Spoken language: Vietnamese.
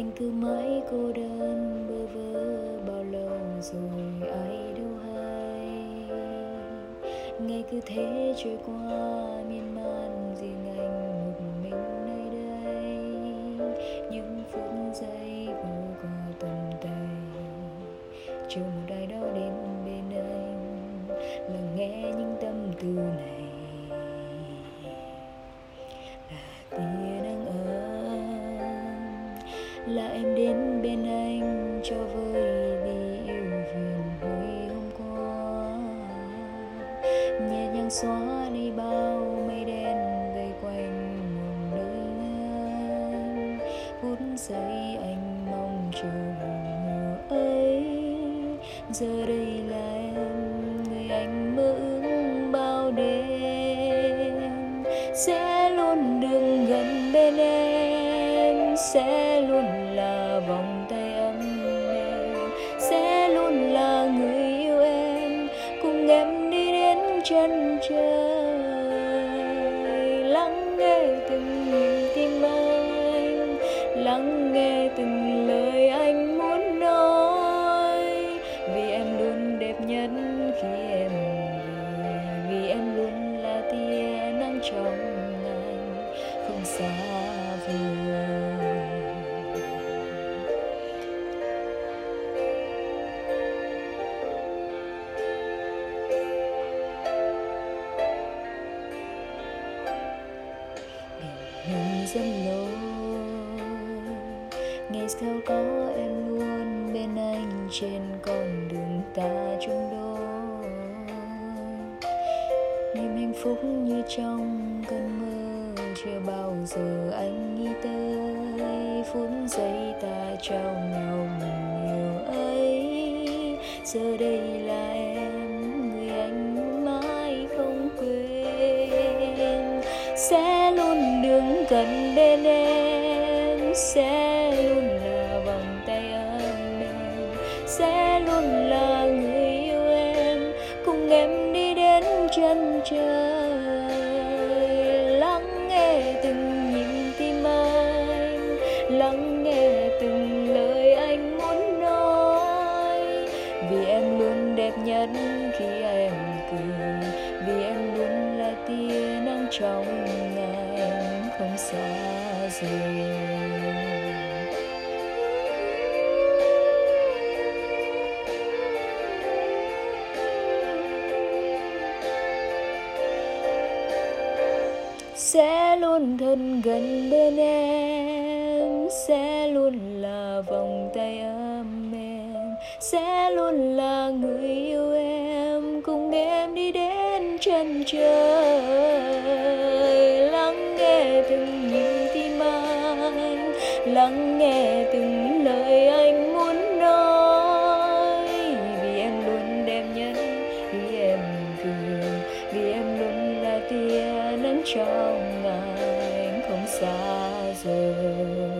anh cứ mãi cô đơn bơ vơ bao lâu rồi ai đâu hay. Ngày cứ thế trôi qua, miên man riêng anh một mình nơi đây. Những phút giây vừa qua tầm tay, chờ một ai đó đến bên anh, lắng nghe những tâm tư này. Là em đến bên anh cho vơi đi yêu phiền hồi hôm qua. Nhẹ nhàng xóa đi bao mây đen vây quanh một nơi anh phút giây anh mong chờ mùa ấy. Giờ đây là em, người anh mơ ước bao đêm. Sẽ lắng nghe từng lời anh muốn nói. Vì em luôn đẹp nhất khi em về, vì em luôn là tia nắng trong anh không xa vời. Mình dần lâu ngày sau có em luôn bên anh trên con đường ta chung đôi. Niềm hạnh phúc như trong cơn mơ, chưa bao giờ anh nghĩ tới. Phút giây ta trao nhau mình yêu ấy. Giờ đây là em, người anh mãi không quên. Sẽ luôn đứng gần bên em, sẽ chân trời. Lắng nghe từng nhịp tim anh, lắng nghe từng lời anh muốn nói. Vì em luôn đẹp nhất khi em cười, vì em luôn là tia nắng trong ngày không xa rời. Sẽ luôn thân gần bên em, sẽ luôn là vòng tay ấm em, sẽ luôn là người yêu em. Cùng em đi đến chân trời, lắng nghe từng nhịp tim anh, lắng nghe xa rời.